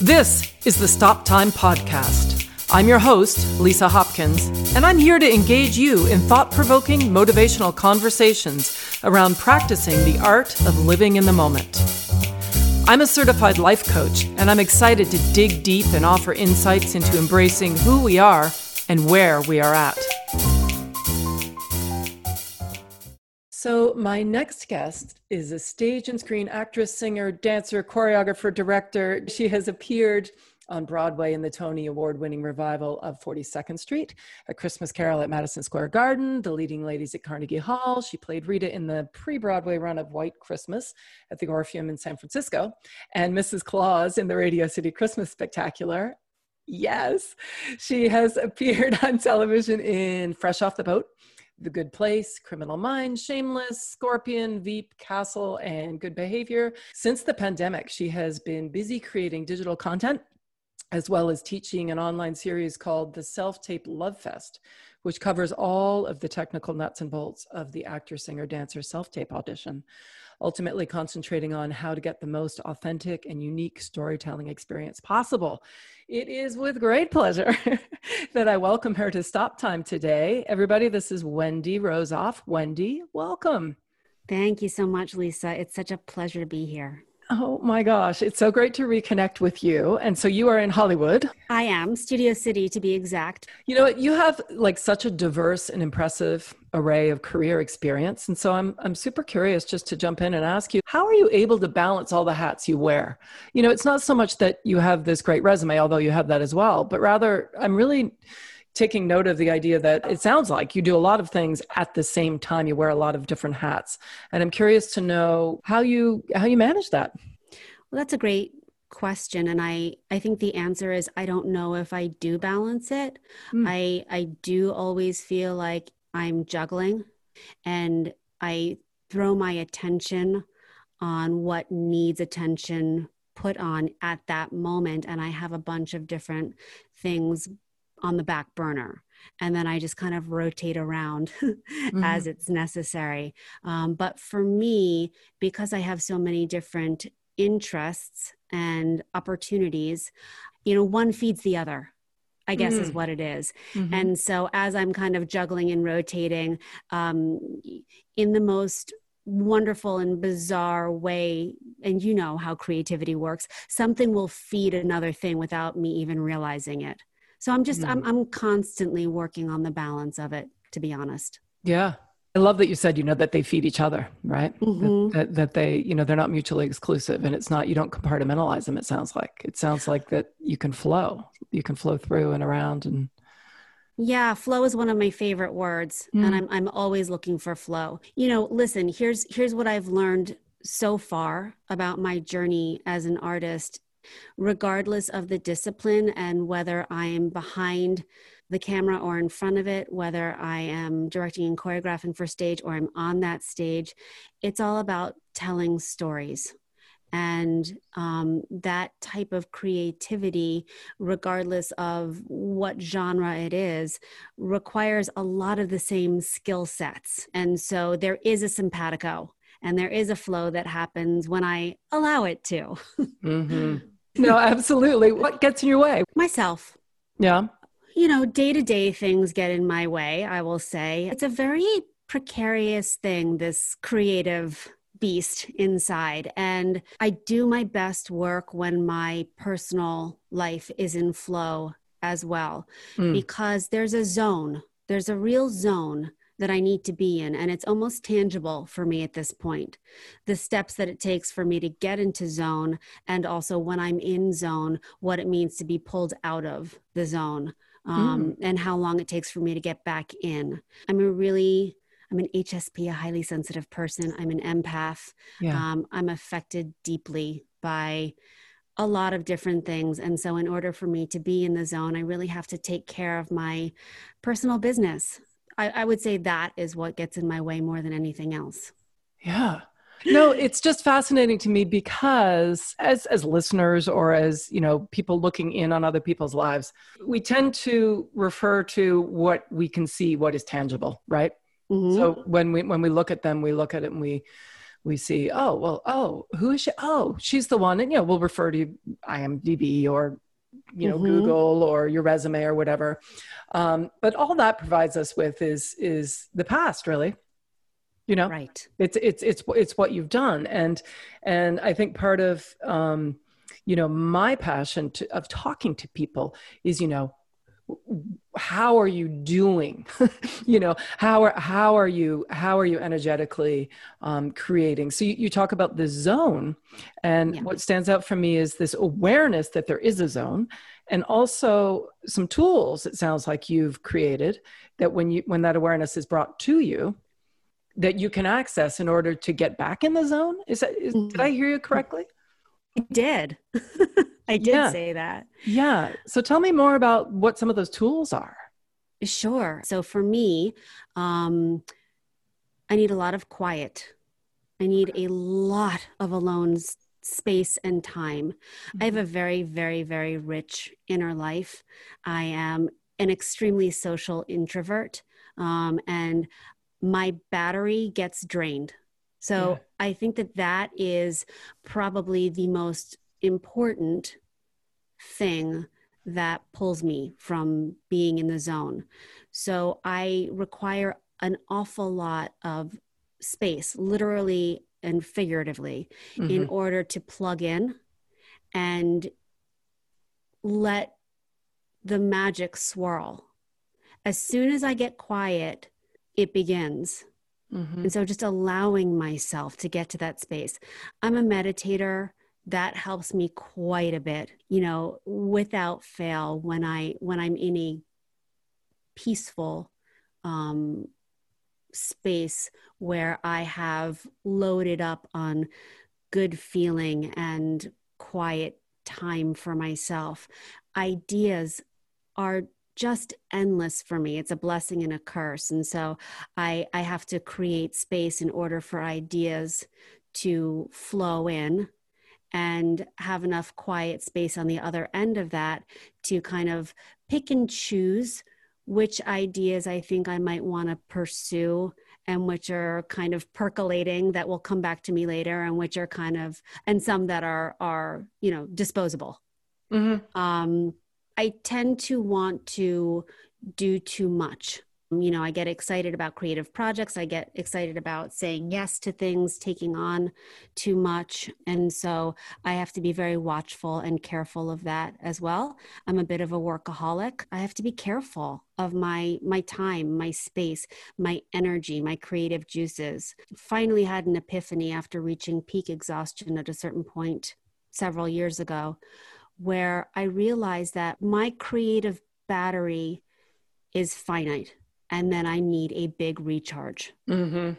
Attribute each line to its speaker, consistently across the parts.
Speaker 1: This is the Stop Time Podcast. I'm your host, Lisa Hopkins, and I'm here to engage you in thought provoking, motivational conversations around practicing the art of living in the moment. I'm a certified life coach, and I'm excited to dig deep and offer insights into embracing who we are and where we are at. So, my next guest is a stage and screen actress, singer, dancer, choreographer, director. She has appeared on Broadway in the Tony Award winning revival of 42nd Street, A Christmas Carol at Madison Square Garden, The Leading Ladies at Carnegie Hall. She played Rita in the pre Broadway run of White Christmas at the Orpheum in San Francisco, and Mrs. Claus in the Radio City Christmas Spectacular. Yes, she has appeared on television in Fresh Off the Boat the Good Place, Criminal Minds, Shameless, Scorpion, Veep, Castle, and Good Behavior. Since the pandemic, she has been busy creating digital content as well as teaching an online series called the Self Tape Love Fest, which covers all of the technical nuts and bolts of the actor, singer, dancer self tape audition ultimately concentrating on how to get the most authentic and unique storytelling experience possible. It is with great pleasure that I welcome her to Stop Time today. Everybody, this is Wendy Rosoff. Wendy, welcome.
Speaker 2: Thank you so much, Lisa. It's such a pleasure to be here.
Speaker 1: Oh my gosh, it's so great to reconnect with you. And so you are in Hollywood.
Speaker 2: I am, Studio City to be exact.
Speaker 1: You know, you have like such a diverse and impressive array of career experience. And so I'm I'm super curious just to jump in and ask you, how are you able to balance all the hats you wear? You know, it's not so much that you have this great resume, although you have that as well, but rather I'm really taking note of the idea that it sounds like you do a lot of things at the same time. You wear a lot of different hats. And i'm curious to know how you how you manage that.
Speaker 2: Well that's a great question. And i i think the answer is i don't know if i do balance it. Mm. i i do always feel like i'm juggling and i throw my attention on what needs attention put on at that moment. And i have a bunch of different things on the back burner and then I just kind of rotate around mm-hmm. as it's necessary. Um, but for me, because I have so many different interests and opportunities, you know, one feeds the other. I guess mm. is what it is. Mm-hmm. And so as I'm kind of juggling and rotating um, in the most wonderful and bizarre way and you know how creativity works something will feed another thing without me even realizing it so I'm just, mm I'm, I'm constantly working on the balance of it, to be honest.
Speaker 1: Yeah. I love that you said, you know, that they feed each other, right?
Speaker 2: Mm-hmm.
Speaker 1: That, that, that, they, you know, they're not mutually exclusive and it's not, you don't compartmentalize them. It sounds like, it sounds like that you can flow, you can flow through and around and.
Speaker 2: Yeah, flow is one of my favorite words mm. and I'm, I'm always looking for flow. You know, listen, here's, here's what I've learned so far about my journey as an artist regardless of the discipline and whether I am behind the camera or in front of it, whether I am directing and choreographing for stage or I'm on that stage, it's all about telling stories. And um, that type of creativity, regardless of what genre it is, requires a lot of the same skill sets. And so there is a simpatico and there is a flow that happens when I allow it to.
Speaker 1: mm-hmm. No, absolutely. What gets in your way?
Speaker 2: Myself.
Speaker 1: Yeah.
Speaker 2: You know, day to day things get in my way, I will say. It's a very precarious thing, this creative beast inside. And I do my best work when my personal life is in flow as well, mm. because there's a zone, there's a real zone that I need to be in. And it's almost tangible for me at this point. The steps that it takes for me to get into zone, and also when I'm in zone, what it means to be pulled out of the zone, um, mm. and how long it takes for me to get back in. I'm a really I'm an HSP, a highly sensitive person. I'm an empath. Yeah. Um, I'm affected deeply by a lot of different things. And so, in order for me to be in the zone, I really have to take care of my personal business. I, I would say that is what gets in my way more than anything else.
Speaker 1: Yeah. no it's just fascinating to me because as as listeners or as you know people looking in on other people's lives we tend to refer to what we can see what is tangible right mm-hmm. so when we when we look at them we look at it and we we see, oh, well, oh, who is she? Oh, she's the one. And, you know, we'll refer to IMDb or, you know, mm-hmm. Google or your resume or whatever. Um, but all that provides us with is, is the past really. You know,
Speaker 2: right.
Speaker 1: It's, it's, it's, it's what you've done. And, and I think part of, um, you know, my passion to, of talking to people is, you know, how are you doing you know how are how are you how are you energetically um, creating so you, you, talk about the zone and yeah. what stands out for me is this awareness that there is a zone and also some tools it sounds like you've created that when you when that awareness is brought to you that you can access in order to get back in the zone is that is, mm-hmm. did i hear you correctly
Speaker 2: I did. I did yeah. say that.
Speaker 1: Yeah. So tell me more about what some of those tools are.
Speaker 2: Sure. So for me, um, I need a lot of quiet. I need a lot of alone space and time. Mm-hmm. I have a mm-hmm. very, very, very rich inner life. I am an extremely social introvert, um, and my battery gets drained so yeah. I think that that is probably the most important thing that pulls me from being in the zone. So I require an awful lot of space, literally and figuratively, mm-hmm. in order to plug in and let the magic swirl. As soon as I get quiet, it begins. Mm-hmm. And so just allowing myself to get to that space. I'm a meditator that helps me quite a bit you know without fail when i when i'm in a peaceful um space where i have loaded up on good feeling and quiet time for myself. Ideas are just endless for me. It's a blessing and a curse. And so i i have to create space in order for ideas to flow in and have enough quiet space on the other end of that to kind of pick and choose which ideas i think i might want to pursue and which are kind of percolating that will come back to me later and which are kind of and some that are are you know disposable mm-hmm. um I tend to want to do too much. You know, I get excited about creative projects. I get excited about saying yes to things, taking on too much. And so I have to be very watchful and careful of that as well. I'm a bit of a workaholic. I have to be careful of my my time, my space, my energy, my creative juices. Finally had an epiphany after reaching peak exhaustion at a certain point several years ago where I realized that my creative battery is finite and then I need a big recharge. Mm-hmm.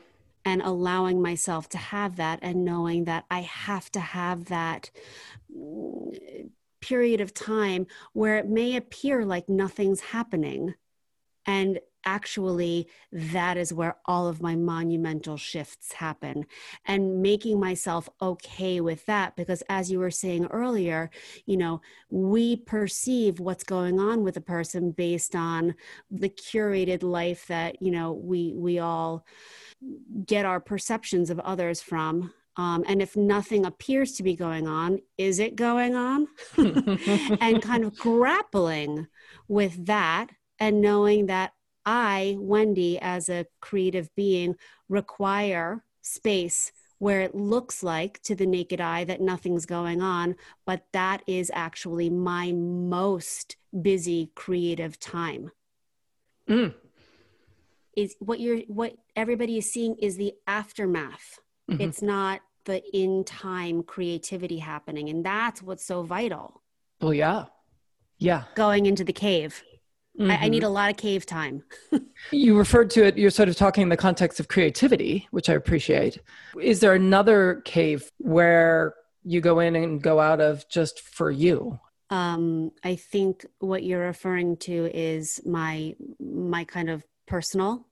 Speaker 2: And allowing myself to have that and knowing that I have to have that period of time where it may appear like nothing's happening. And actually that is where all of my monumental shifts happen and making myself okay with that because as you were saying earlier you know we perceive what's going on with a person based on the curated life that you know we we all get our perceptions of others from um, and if nothing appears to be going on, is it going on? and kind of grappling with that and knowing that I, Wendy, as a creative being, require space where it looks like to the naked eye that nothing's going on, but that is actually my most busy creative time. Mm. Is what you're what everybody is seeing is the aftermath. Mm-hmm. It's not the in time creativity happening. And that's what's so vital.
Speaker 1: Oh, yeah. Yeah.
Speaker 2: Going into the cave. Mm-hmm. I, I, need a lot of cave time.
Speaker 1: you referred to it, you're sort of talking in the context of creativity, which I appreciate. Is there another cave where you go in and go out of just for you?
Speaker 2: Um, I think what you're referring to is my my kind of personal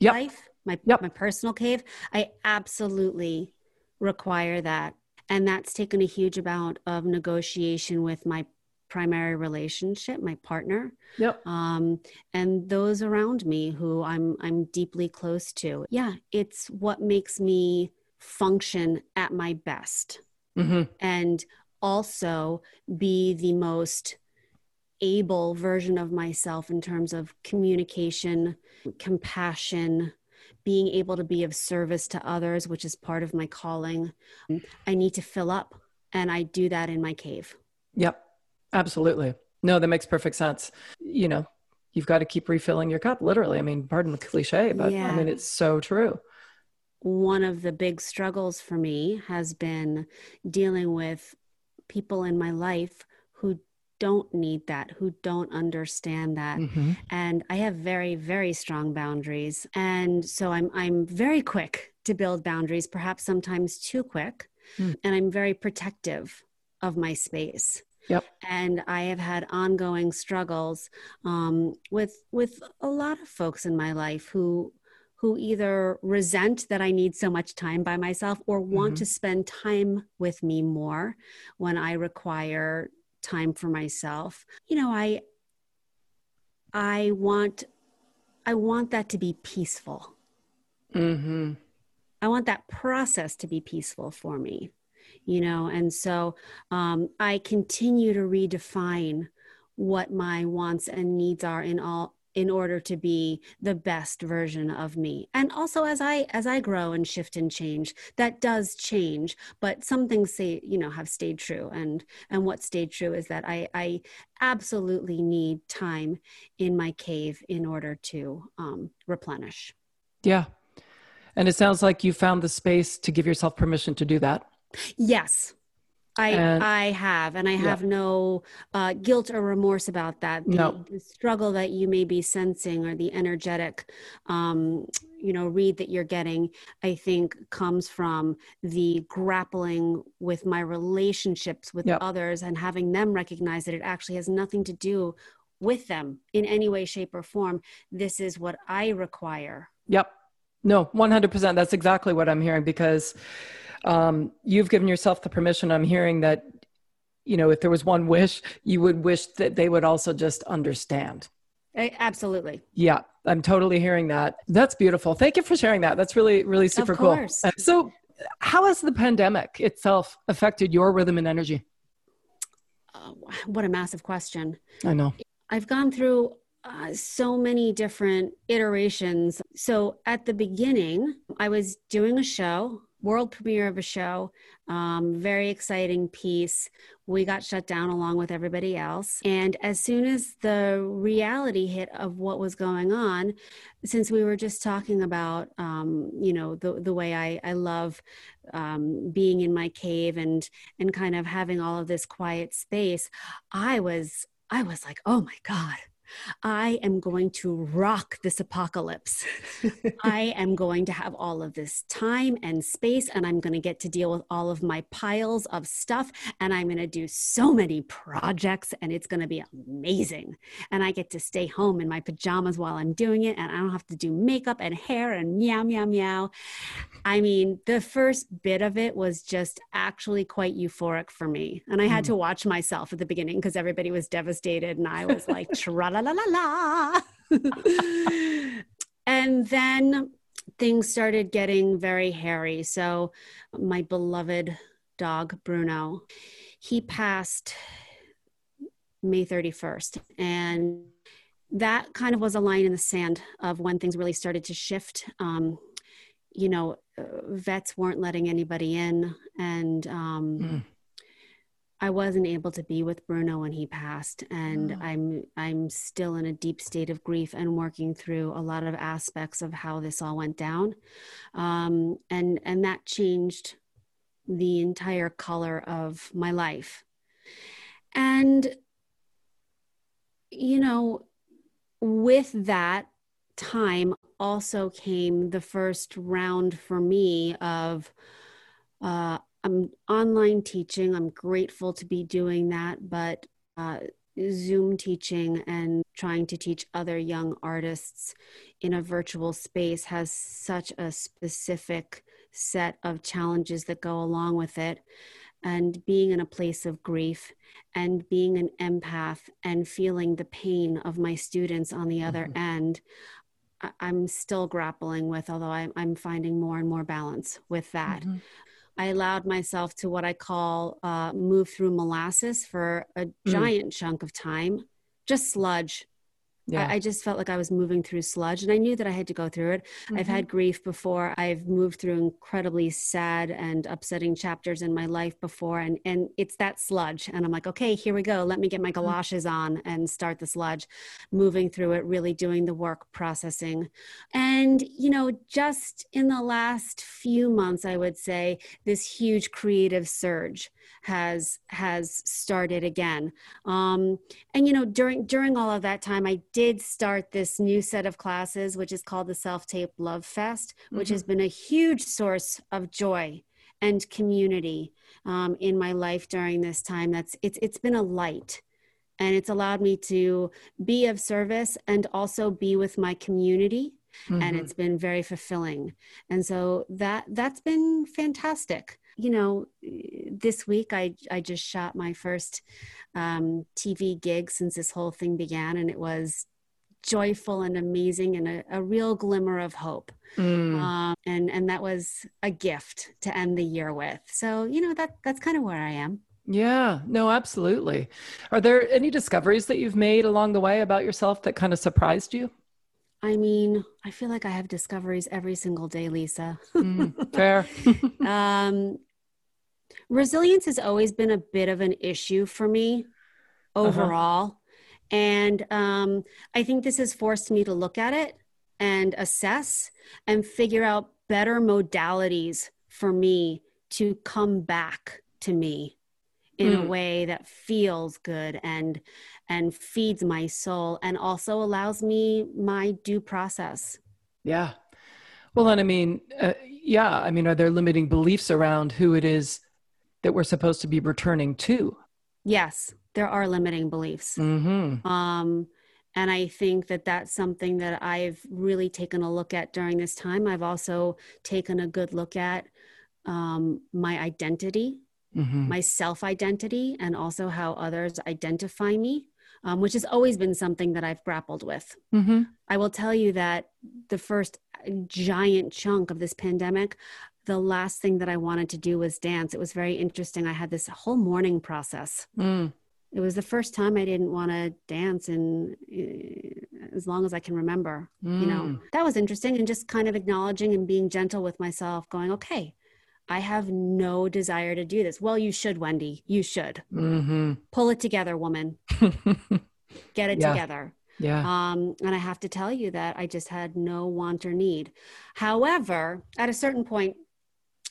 Speaker 2: yep. life, my yep. my personal cave. I absolutely require that. And that's taken a huge amount of negotiation with my primary relationship, my partner.
Speaker 1: Yep.
Speaker 2: Um, and those around me who I'm I'm deeply close to. Yeah, it's what makes me function at my best mm-hmm. and also be the most able version of myself in terms of communication, compassion, being able to be of service to others, which is part of my calling. I need to fill up, and I do that in my cave.
Speaker 1: Yep, absolutely. No, that makes perfect sense. You know, you've got to keep refilling your cup, literally. I mean, pardon the cliche, but yeah. I mean, it's so true.
Speaker 2: One of the big struggles for me has been dealing with people in my life who don't need that, who don't understand that. Mm-hmm. And I have very, very strong boundaries. And so I'm I'm very quick to build boundaries, perhaps sometimes too quick. Mm. And I'm very protective of my space.
Speaker 1: Yep.
Speaker 2: And I have had ongoing struggles um, with with a lot of folks in my life who who either resent that I need so much time by myself or want mm-hmm. to spend time with me more when I require time for myself. You know, I I want I want that to be peaceful. Mm-hmm. I want that process to be peaceful for me you know and so um, i continue to redefine what my wants and needs are in all in order to be the best version of me. And also as i as i grow and shift and change that does change but some things say you know have stayed true. And and what stayed true is that i i absolutely need time in my cave in order to um, replenish.
Speaker 1: Yeah. And it sounds like you found the space to give yourself permission to do that
Speaker 2: Yes. I and, I have, and I have yeah. no uh, guilt or remorse about that. The, no. the, struggle that you may be sensing, or the energetic, um, you know, read that you're getting, I think comes from the grappling with my relationships with others and having them recognize that it actually has nothing to do with them in any way, shape, or form. This is what I require.
Speaker 1: Yep. No, 100%. That's exactly what I'm hearing because um, you've given yourself the permission. I'm hearing that, you know, if there was one wish, you would wish that they would also just understand.
Speaker 2: Absolutely.
Speaker 1: Yeah, I'm totally hearing that. That's beautiful. Thank you for sharing that. That's really, really super cool. So, how has the pandemic itself affected your rhythm and energy?
Speaker 2: Uh, what a massive question.
Speaker 1: I know.
Speaker 2: I've gone through uh, so many different iterations. So, at the beginning, I was doing a show world premiere of a show, um, very exciting piece. We got shut down along with everybody else. And as soon as the reality hit of what was going on, since we were just talking about, um, you know, the, the way I, I love um, being in my cave and, and kind of having all of this quiet space, I was, I was like, oh my God I am going to rock this apocalypse. I am going to have all of this time and space, and I'm going to get to deal with all of my piles of stuff. And I'm going to do so many projects, and it's going to be amazing. And I get to stay home in my pajamas while I'm doing it, and I don't have to do makeup and hair and meow, meow, meow. I mean, the first bit of it was just actually quite euphoric for me. And I had mm. to watch myself at the beginning because everybody was devastated, and I was like, la la la la. and then things started getting very hairy. So my beloved dog Bruno, he passed May 31st and that kind of was a line in the sand of when things really started to shift. Um, you know, uh, vets weren't letting anybody in, and um, mm. I wasn't able to be with Bruno when he passed and oh. I'm I'm still in a deep state of grief and working through a lot of aspects of how this all went down um, and and that changed the entire color of my life and you know with that time also came the first round for me of uh, I'm online teaching. I'm grateful to be doing that, but uh, Zoom teaching and trying to teach other young artists in a virtual space has such a specific set of challenges that go along with it. And being in a place of grief and being an empath and feeling the pain of my students on the other mm-hmm. end, I'm still grappling with, although I'm, I'm finding more and more balance with that. Mm-hmm. I allowed myself to what I call uh, move through molasses for a mm. giant chunk of time, just sludge, yeah. I, I, just felt like I was moving through sludge and I knew that I had to go through it. Mm-hmm. I've had grief before. I've moved through incredibly sad and upsetting chapters in my life before. And, and it's that sludge. And I'm like, okay, here we go. Let me get my mm-hmm. galoshes on and start the sludge, moving through it, really doing the work, processing. And, you know, just in the last few months, I would say this huge creative surge has has started again um, and you know during during all of that time i did start this new set of classes which is called the self-tape love fest which mm-hmm. has been a huge source of joy and community um, in my life during this time that's it's it's been a light and it's allowed me to be of service and also be with my community mm-hmm. and it's been very fulfilling and so that that's been fantastic you know, this week I I just shot my first um, TV gig since this whole thing began, and it was joyful and amazing and a, a real glimmer of hope. Mm. Um, and and that was a gift to end the year with. So you know that that's kind of where I am.
Speaker 1: Yeah, no, absolutely. Are there any discoveries that you've made along the way about yourself that kind of surprised you?
Speaker 2: I mean, I feel like I have discoveries every single day, Lisa.
Speaker 1: mm, fair. um,
Speaker 2: resilience has always been a bit of an issue for me uh-huh. overall. Uh-huh. And um, I think this has forced me to look at it and assess and figure out better modalities for me to come back to me in mm. a way that feels good and and feeds my soul and also allows me my due process
Speaker 1: yeah well and i mean uh, yeah i mean are there limiting beliefs around who it is that we're supposed to be returning to.
Speaker 2: Yes, there are limiting beliefs. Mm-hmm. Um, and I think that that's something that I've really taken a look at during this time. I've also taken a good look at um, my identity, mm-hmm. my self identity, and also how others identify me. Um, which has always been something that I've grappled with. Mm-hmm. I will tell you that the first giant chunk of this pandemic, the last thing that I wanted to do was dance. It was very interesting. I had this whole morning process. Mm. It was the first time I didn't want to dance in uh, as long as I can remember. Mm. You know, mm. that was interesting and just kind of acknowledging and being gentle with myself, going, okay, I have no desire to do this. Well, you should, Wendy. You should. Mm-hmm. Pull it together, woman. Get it yeah. together.
Speaker 1: Yeah.
Speaker 2: Um, and I have to tell you that I just had no want or need. However, at a certain point,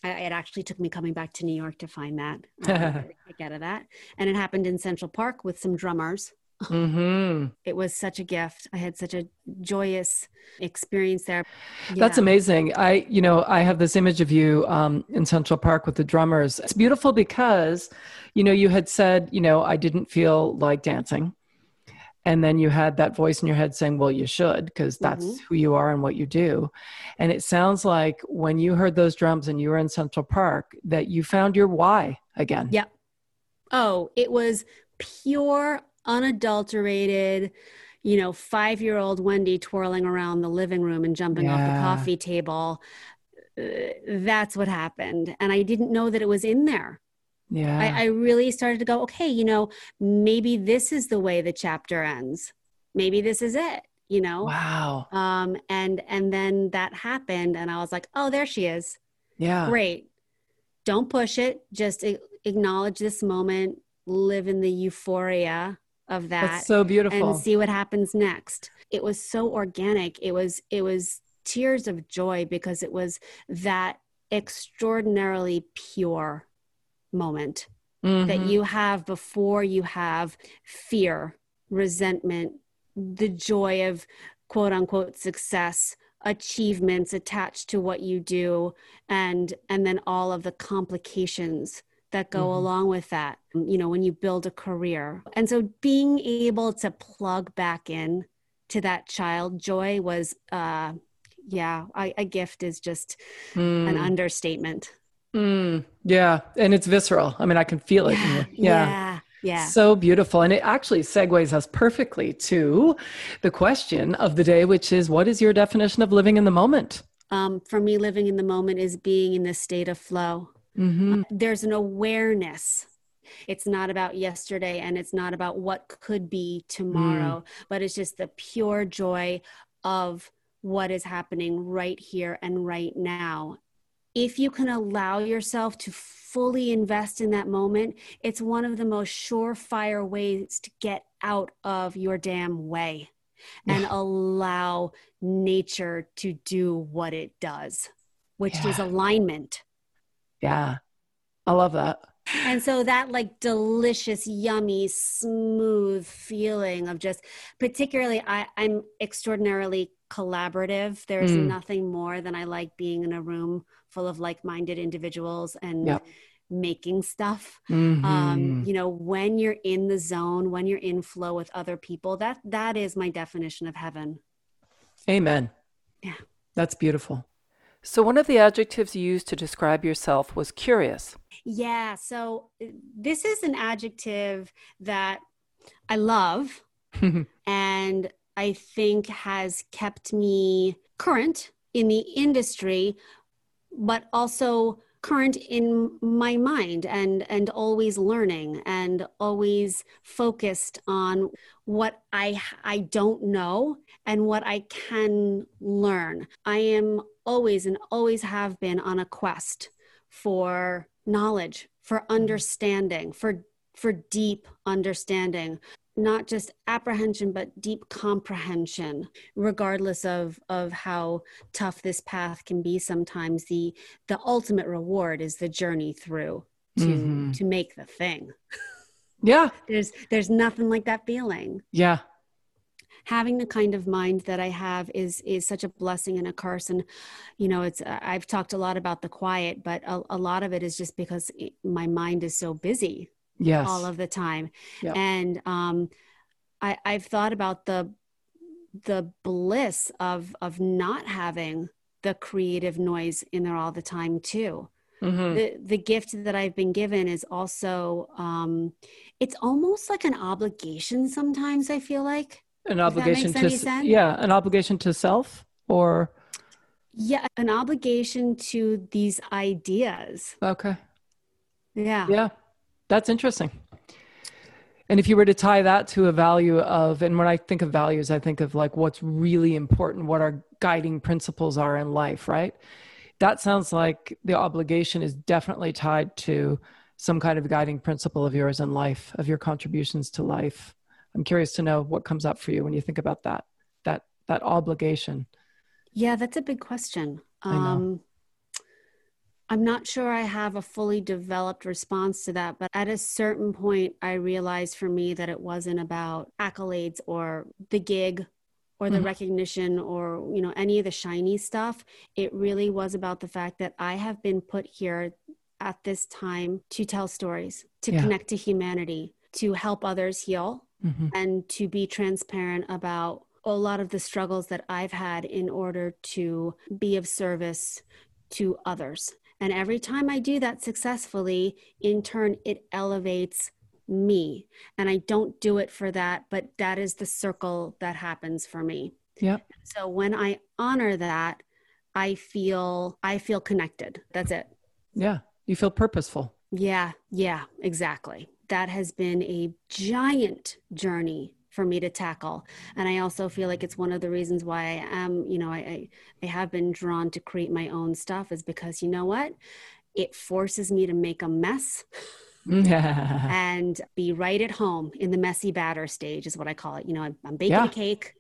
Speaker 2: it actually took me coming back to New York to find that. Uh, get of that, and it happened in Central Park with some drummers. Mm-hmm. It was such a gift. I had such a joyous experience there.
Speaker 1: Yeah. That's amazing. I, you know, I have this image of you um, in Central Park with the drummers. It's beautiful because, you know, you had said, you know, I didn't feel like dancing and then you had that voice in your head saying well you should because that's mm-hmm. who you are and what you do. And it sounds like when you heard those drums and you were in central park that you found your why again.
Speaker 2: Yeah oh it was pure unadulterated you know five year old wendy twirling around the living room and jumping yeah. off the coffee table. Uh, that's what happened. And i didn't know that it was in there
Speaker 1: yeah.
Speaker 2: I, I really started to go okay you know maybe this is the way the chapter ends. Maybe this is it you know?
Speaker 1: Wow.
Speaker 2: Um and and then that happened and i was like oh there she is.
Speaker 1: Yeah.
Speaker 2: Great. Don't push it. Just acknowledge this moment. Live in the euphoria of that
Speaker 1: That's so beautiful.
Speaker 2: and see what happens next. It was so organic. It was it was tears of joy because it was that extraordinarily pure moment mm-hmm. that you have before you have fear, resentment, the joy of quote unquote success achievements attached to what you do and and then all of the complications that go mm-hmm. along with that you know when you build a career and so being able to plug back in to that child joy was uh yeah I, a gift is just mm. an understatement
Speaker 1: Mm, yeah, and it's visceral. I mean, I can feel it.
Speaker 2: Yeah, yeah. yeah, Yeah.
Speaker 1: So beautiful. And it actually segues us perfectly to the question of the day, which is what is your definition of living in the moment?
Speaker 2: Um, for me, living in the moment is being in this state of flow. Mm-hmm. Uh, there's an awareness. It's not about yesterday and it's not about what could be tomorrow, mm. but it's just the pure joy of what is happening right here and right now. If you can allow yourself to fully invest in that moment, it's one of the most surefire ways to get out of your damn way and yeah. allow nature to do what it does, which yeah. is alignment.
Speaker 1: Yeah. I love that.
Speaker 2: And so that like delicious, yummy, smooth feeling of just particularly I, I'm extraordinarily collaborative. There's mm. nothing more than I like being in a room full of like-minded individuals and yep. making stuff. Mm-hmm. Um, you know, when you're in the zone, when you're in flow with other people, that that is my definition of heaven.
Speaker 1: Amen.
Speaker 2: Yeah.
Speaker 1: That's beautiful. So, one of the adjectives you used to describe yourself was curious.
Speaker 2: Yeah. So, uh, this is an adjective that I love and I think has kept me current in the industry, but also current in my mind and and always learning and always focused on what I I don't know and what I can learn. I am always and always have been on a quest for knowledge, for mm-hmm. understanding, for for deep understanding not just apprehension but deep comprehension regardless of of how tough this path can be sometimes. The the ultimate reward is the journey through to mm-hmm. to make the thing.
Speaker 1: Yeah.
Speaker 2: There's there's nothing like that feeling.
Speaker 1: Yeah.
Speaker 2: Having the kind of mind that i have is is such a blessing and a curse. And you know it's i've talked a lot about the quiet but a, a lot of it is just because my mind is so busy
Speaker 1: yes.
Speaker 2: all of the time. Yep. and um i i've thought about the the bliss of of not having the creative noise in there all the time too. Mm-hmm. the the gift that i've been given is also um it's almost like an obligation sometimes i feel like.
Speaker 1: An obligation to yeah an obligation to self or?
Speaker 2: Yeah an obligation to these ideas.
Speaker 1: Okay.
Speaker 2: Yeah.
Speaker 1: Yeah that's interesting. And if you were to tie that to a value of, and when I think of values, I think of like what's really important, what our guiding principles are in life, right? That sounds like the obligation is definitely tied to some kind of guiding principle of yours in life, of your contributions to life. I'm curious to know what comes up for you when you think about that, that, that obligation.
Speaker 2: Yeah, that's a big question. Um, I'm not sure I have a fully developed response to that, but at a certain point, I realized for me that it wasn't about accolades or the gig or the mm-hmm. recognition or you know any of the shiny stuff it really was about the fact that i have been put here at this time to tell stories to yeah. connect to humanity to help others heal mm-hmm. and to be transparent about a lot of the struggles that i've had in order to be of service to others and every time I do that successfully, in turn, it elevates me. And I don't do it for that, but that is the circle that happens for me.
Speaker 1: Yeah.
Speaker 2: So when I honor that, I feel I feel connected. That's it.
Speaker 1: Yeah. You feel purposeful.
Speaker 2: Yeah. Yeah, exactly. That has been a giant journey for me to tackle. And I also feel like it's one of the reasons why I am, you know, I, I, have been drawn to create my own stuff is because you know what? It forces me to make a mess. and be right at home in the messy batter stage is what I call it. You know, I'm, I'm baking yeah. a cake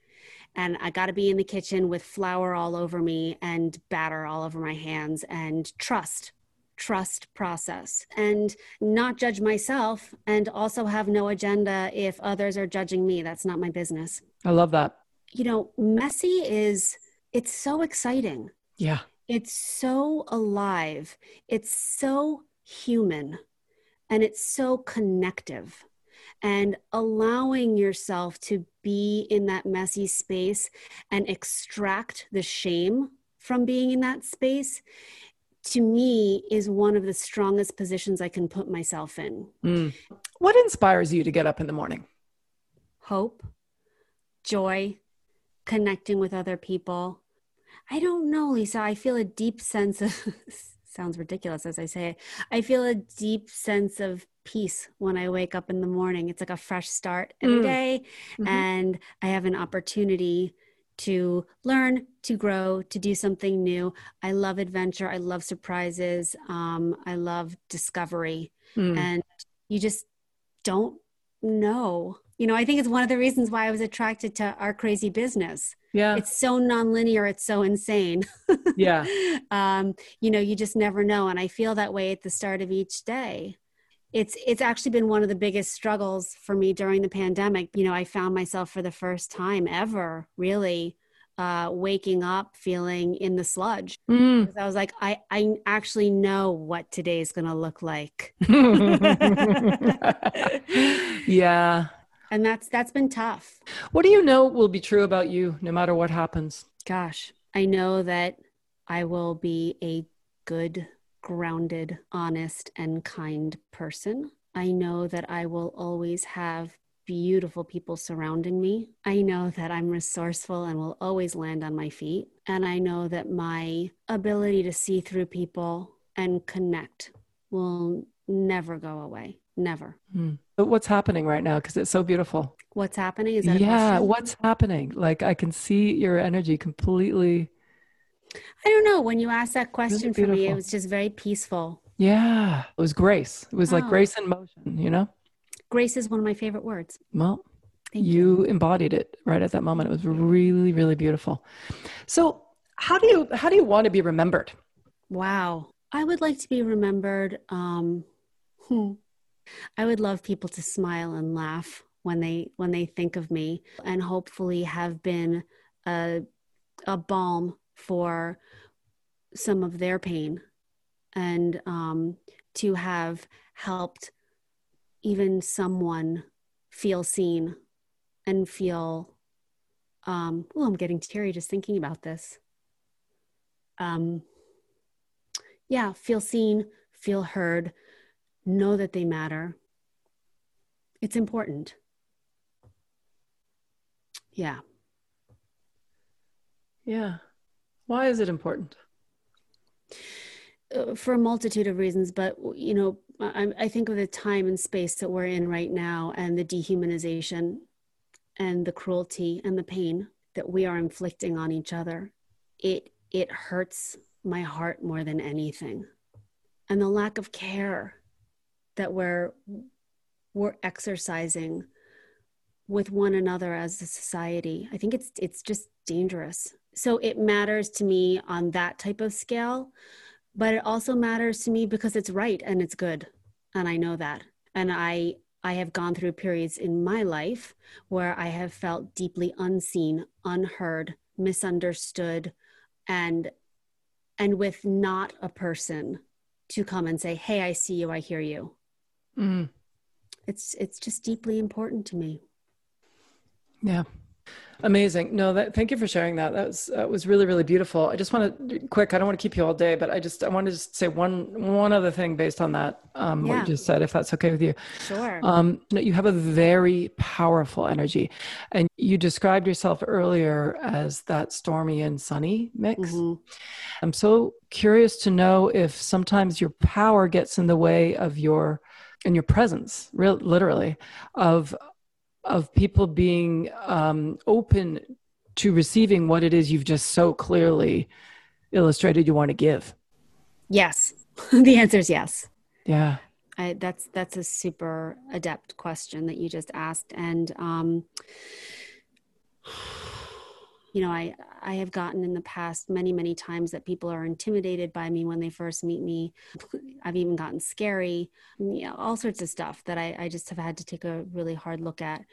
Speaker 2: and I got to be in the kitchen with flour all over me and batter all over my hands and trust trust process and not judge myself and also have no agenda if others are judging me. That's not my business.
Speaker 1: I love that.
Speaker 2: You know, messy is, it's so exciting.
Speaker 1: Yeah.
Speaker 2: It's so alive. It's so human and it's so connective. And allowing yourself to be in that messy space and extract the shame from being in that space to me is one of the strongest positions I can put myself in. Mm.
Speaker 1: what inspires you to get up in the morning?
Speaker 2: Hope, joy, connecting with other people. I don't know, Lisa. I feel a deep sense of sounds ridiculous as I say it. I feel a deep sense of peace when I wake up in the morning. It's like a fresh start every mm. day, mm-hmm. and I have an opportunity to learn, to grow, to do something new. I love adventure. I love surprises. Um, I love discovery. Mm. And you just don't know. You know, I think it's one of the reasons why I was attracted to our crazy business.
Speaker 1: Yeah.
Speaker 2: It's so nonlinear. It's so insane.
Speaker 1: yeah.
Speaker 2: Um, you know, you just never know. And I feel that way at the start of each day it's it's actually been one of the biggest struggles for me during the pandemic. You know i found myself for the first time ever really uh, waking up feeling in the sludge mm. i was like i i actually know what today is going to look like.
Speaker 1: Yeah.
Speaker 2: And that's that's been tough.
Speaker 1: What do you know will be true about you no matter what happens?
Speaker 2: Gosh i know that i will be a good grounded, honest, and kind person. I know that I will always have beautiful people surrounding me. I know that I'm resourceful and will always land on my feet. And I know that my ability to see through people and connect will never go away. Never.
Speaker 1: Hmm. But what's happening right now? Because it's so beautiful.
Speaker 2: What's happening? Is that
Speaker 1: yeah? What's happening? Like I can see your energy completely
Speaker 2: I don't know. When you asked that question for me, it was just very peaceful.
Speaker 1: Yeah. It was grace. It was oh. like grace in motion, you know?
Speaker 2: Grace is one of my favorite words.
Speaker 1: Well, you, you embodied it right at that moment. It was really, really beautiful. So how do you how do you want to be remembered?
Speaker 2: Wow. I would like to be remembered. Um, hmm. I would love people to smile and laugh when they when they think of me, and hopefully have been a a balm for some of their pain and um, to have helped even someone feel seen and feel um, oh i'm getting teary just thinking about this. Um, yeah feel seen feel heard know that they matter. It's important. Yeah.
Speaker 1: Yeah why is it important?
Speaker 2: Uh, for a multitude of reasons, but you know, I, I think of the time and space that we're in right now, and the dehumanization, and the cruelty and the pain that we are inflicting on each other. It it hurts my heart more than anything, and the lack of care that we're we're exercising with one another as a society. I think it's it's just dangerous so it matters to me on that type of scale but it also matters to me because it's right and it's good and i know that. And i i have gone through periods in my life where i have felt deeply unseen unheard misunderstood and and with not a person to come and say hey i see you i hear you. Mm. it's it's just deeply important to me.
Speaker 1: Yeah Amazing. No, that thank you for sharing that. That was that was really really beautiful. I just want to quick. I don't want to keep you all day, but I just I want to just say one one other thing based on that um, yeah. what you just said, if that's okay with you.
Speaker 2: Sure. Um,
Speaker 1: you have a very powerful energy, and you described yourself earlier as that stormy and sunny mix. Mm-hmm. I'm so curious to know if sometimes your power gets in the way of your in your presence, real literally, of of people being um, open to receiving what it is you've just so clearly illustrated you want to give?
Speaker 2: Yes. the answer is yes.
Speaker 1: Yeah.
Speaker 2: I, that's that's a super adept question that you just asked, and um, you know, I I have gotten in the past many many times that people are intimidated by me when they first meet me. I've even gotten scary, you know, all sorts of stuff that I, I just have had to take a really hard look at.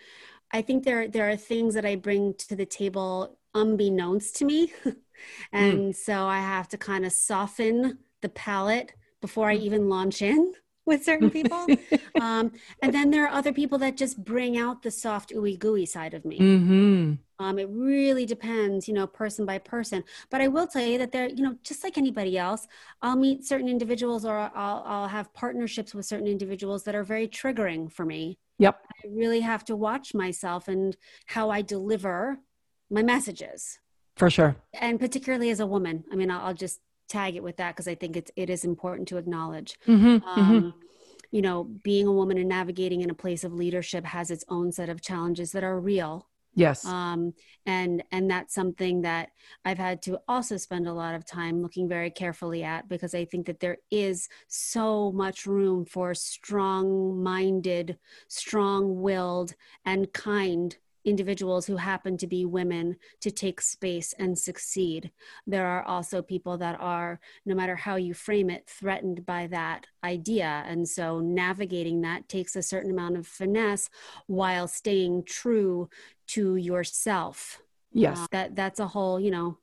Speaker 2: I think there there are things that I bring to the table unbeknownst to me, and mm. so I have to kind of soften the palette before I hmm. even launch in. With certain people. um, and then there are other people that just bring out the soft, ooey gooey side of me.
Speaker 1: Mm-hmm.
Speaker 2: Um, it really depends, you know, person by person. But I will tell you that there, you know, just like anybody else, I'll meet certain individuals or I'll, I'll have partnerships with certain individuals that are very triggering for me.
Speaker 1: Yep.
Speaker 2: I really have to watch myself and how I deliver my messages.
Speaker 1: For sure.
Speaker 2: And particularly as a woman, I mean, I'll, I'll just tag it with that because I think it's it is important to acknowledge.
Speaker 1: Mm-hmm,
Speaker 2: um, mm-hmm. You know, being a woman and navigating in a place of leadership has its own set of challenges that are real.
Speaker 1: Yes.
Speaker 2: Um, and and that's something that I've had to also spend a lot of time looking very carefully at because I think that there is so much room for strong-minded, strong-willed, and kind individuals who happen to be women to take space and succeed. There are also people that are, no matter how you frame it, threatened by that idea. And so navigating that takes a certain amount of finesse while staying true to yourself.
Speaker 1: Yes.
Speaker 2: Uh, that that's a whole, you know,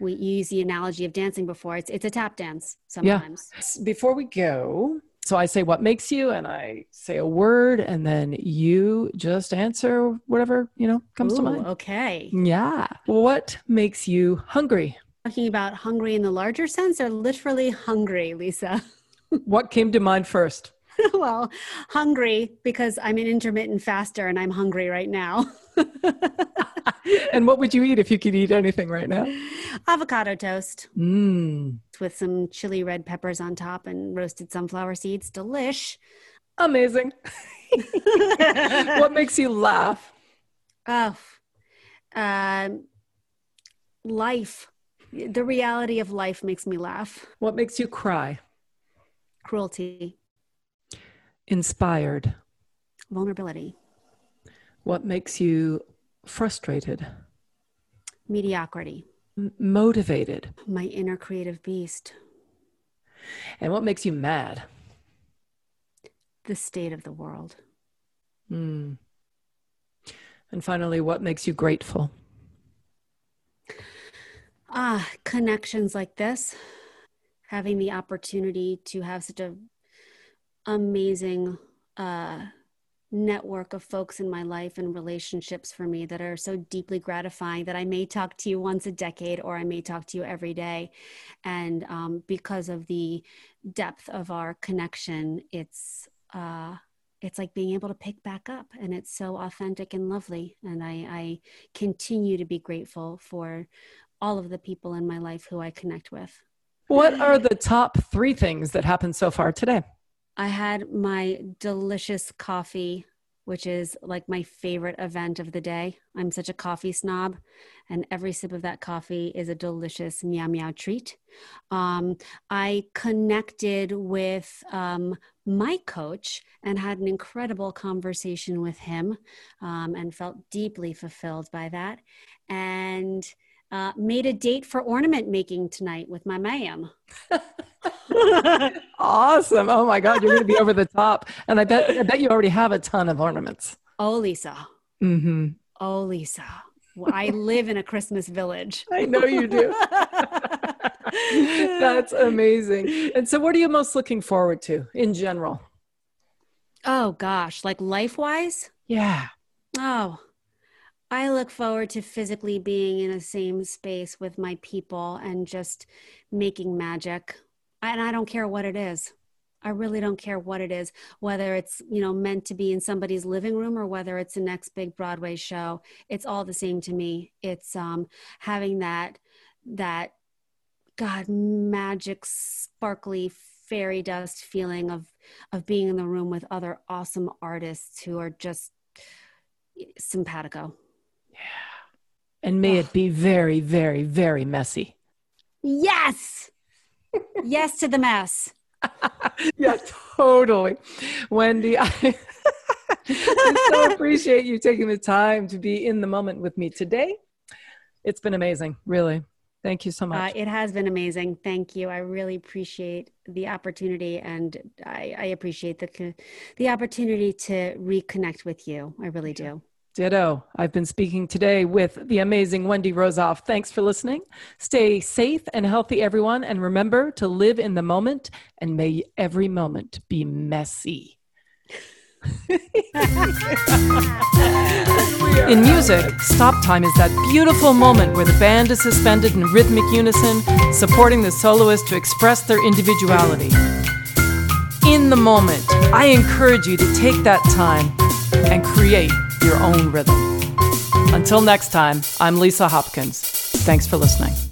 Speaker 2: we use the analogy of dancing before. It's it's a tap dance sometimes.
Speaker 1: Yeah. Before we go, so I say what makes you, and I say a word, and then you just answer whatever you know comes
Speaker 2: Ooh,
Speaker 1: to mind.
Speaker 2: Okay.
Speaker 1: Yeah. What makes you hungry?
Speaker 2: Talking about hungry in the larger sense, or literally hungry, Lisa?
Speaker 1: what came to mind first?
Speaker 2: well, hungry because I'm an intermittent faster and I'm hungry right now.
Speaker 1: and what would you eat if you could eat anything right now?
Speaker 2: Avocado toast.
Speaker 1: Mm.
Speaker 2: With some chili red peppers on top and roasted sunflower seeds. Delish.
Speaker 1: Amazing. what makes you laugh?
Speaker 2: Oh, uh, life. The reality of life makes me laugh.
Speaker 1: What makes you cry?
Speaker 2: Cruelty.
Speaker 1: Inspired.
Speaker 2: Vulnerability.
Speaker 1: What makes you frustrated?
Speaker 2: Mediocrity.
Speaker 1: M- motivated.
Speaker 2: My inner creative beast.
Speaker 1: And what makes you mad?
Speaker 2: The state of the world.
Speaker 1: Mm. And finally, what makes you grateful?
Speaker 2: Ah, connections like this. Having the opportunity to have such a amazing uh, network of folks in my life and relationships for me that are so deeply gratifying that I may talk to you once a decade or I may talk to you every day. And um, because of the depth of our connection, it's uh, it's like being able to pick back up and it's so authentic and lovely. And I, I continue to be grateful for all of the people in my life who I connect with.
Speaker 1: What are the top three things that happened so far today?
Speaker 2: I had my delicious coffee, which is like my favorite event of the day. I'm such a coffee snob, and every sip of that coffee is a delicious meow meow treat. Um, I connected with um, my coach and had an incredible conversation with him um, and felt deeply fulfilled by that. And uh, made a date for ornament making tonight with my ma'am.
Speaker 1: awesome. Oh my God, you're going to be over the top. And I bet, I bet you already have a ton of ornaments.
Speaker 2: Oh, Lisa.
Speaker 1: Mm-hmm.
Speaker 2: Oh, Lisa. Well, I live in a Christmas village.
Speaker 1: I know you do. That's amazing. And so, what are you most looking forward to in general?
Speaker 2: Oh, gosh. Like life wise?
Speaker 1: Yeah.
Speaker 2: Oh, I look forward to physically being in the same space with my people and just making magic. And I don't care what it is. I really don't care what it is, whether it's, you know, meant to be in somebody's living room or whether it's the next big Broadway show. It's all the same to me. It's um having that that god magic sparkly fairy dust feeling of of being in the room with other awesome artists who are just simpatico.
Speaker 1: Yeah. And may it be very, very, very messy.
Speaker 2: Yes. Yes to the mess.
Speaker 1: yeah, totally. Wendy, I, I so appreciate you taking the time to be in the moment with me today. It's been amazing, really. Thank you so much.
Speaker 2: Uh, it has been amazing. Thank you. I really appreciate the opportunity, and I, I appreciate the the opportunity to reconnect with you. I really do.
Speaker 1: Ditto. I've been speaking today with the amazing Wendy Rozoff. Thanks for listening. Stay safe and healthy, everyone. And remember to live in the moment and may every moment be messy. in music, stop time is that beautiful moment where the band is suspended in rhythmic unison, supporting the soloist to express their individuality. In the moment, I encourage you to take that time and create your own rhythm. Until next time, I'm Lisa Hopkins. Thanks for listening.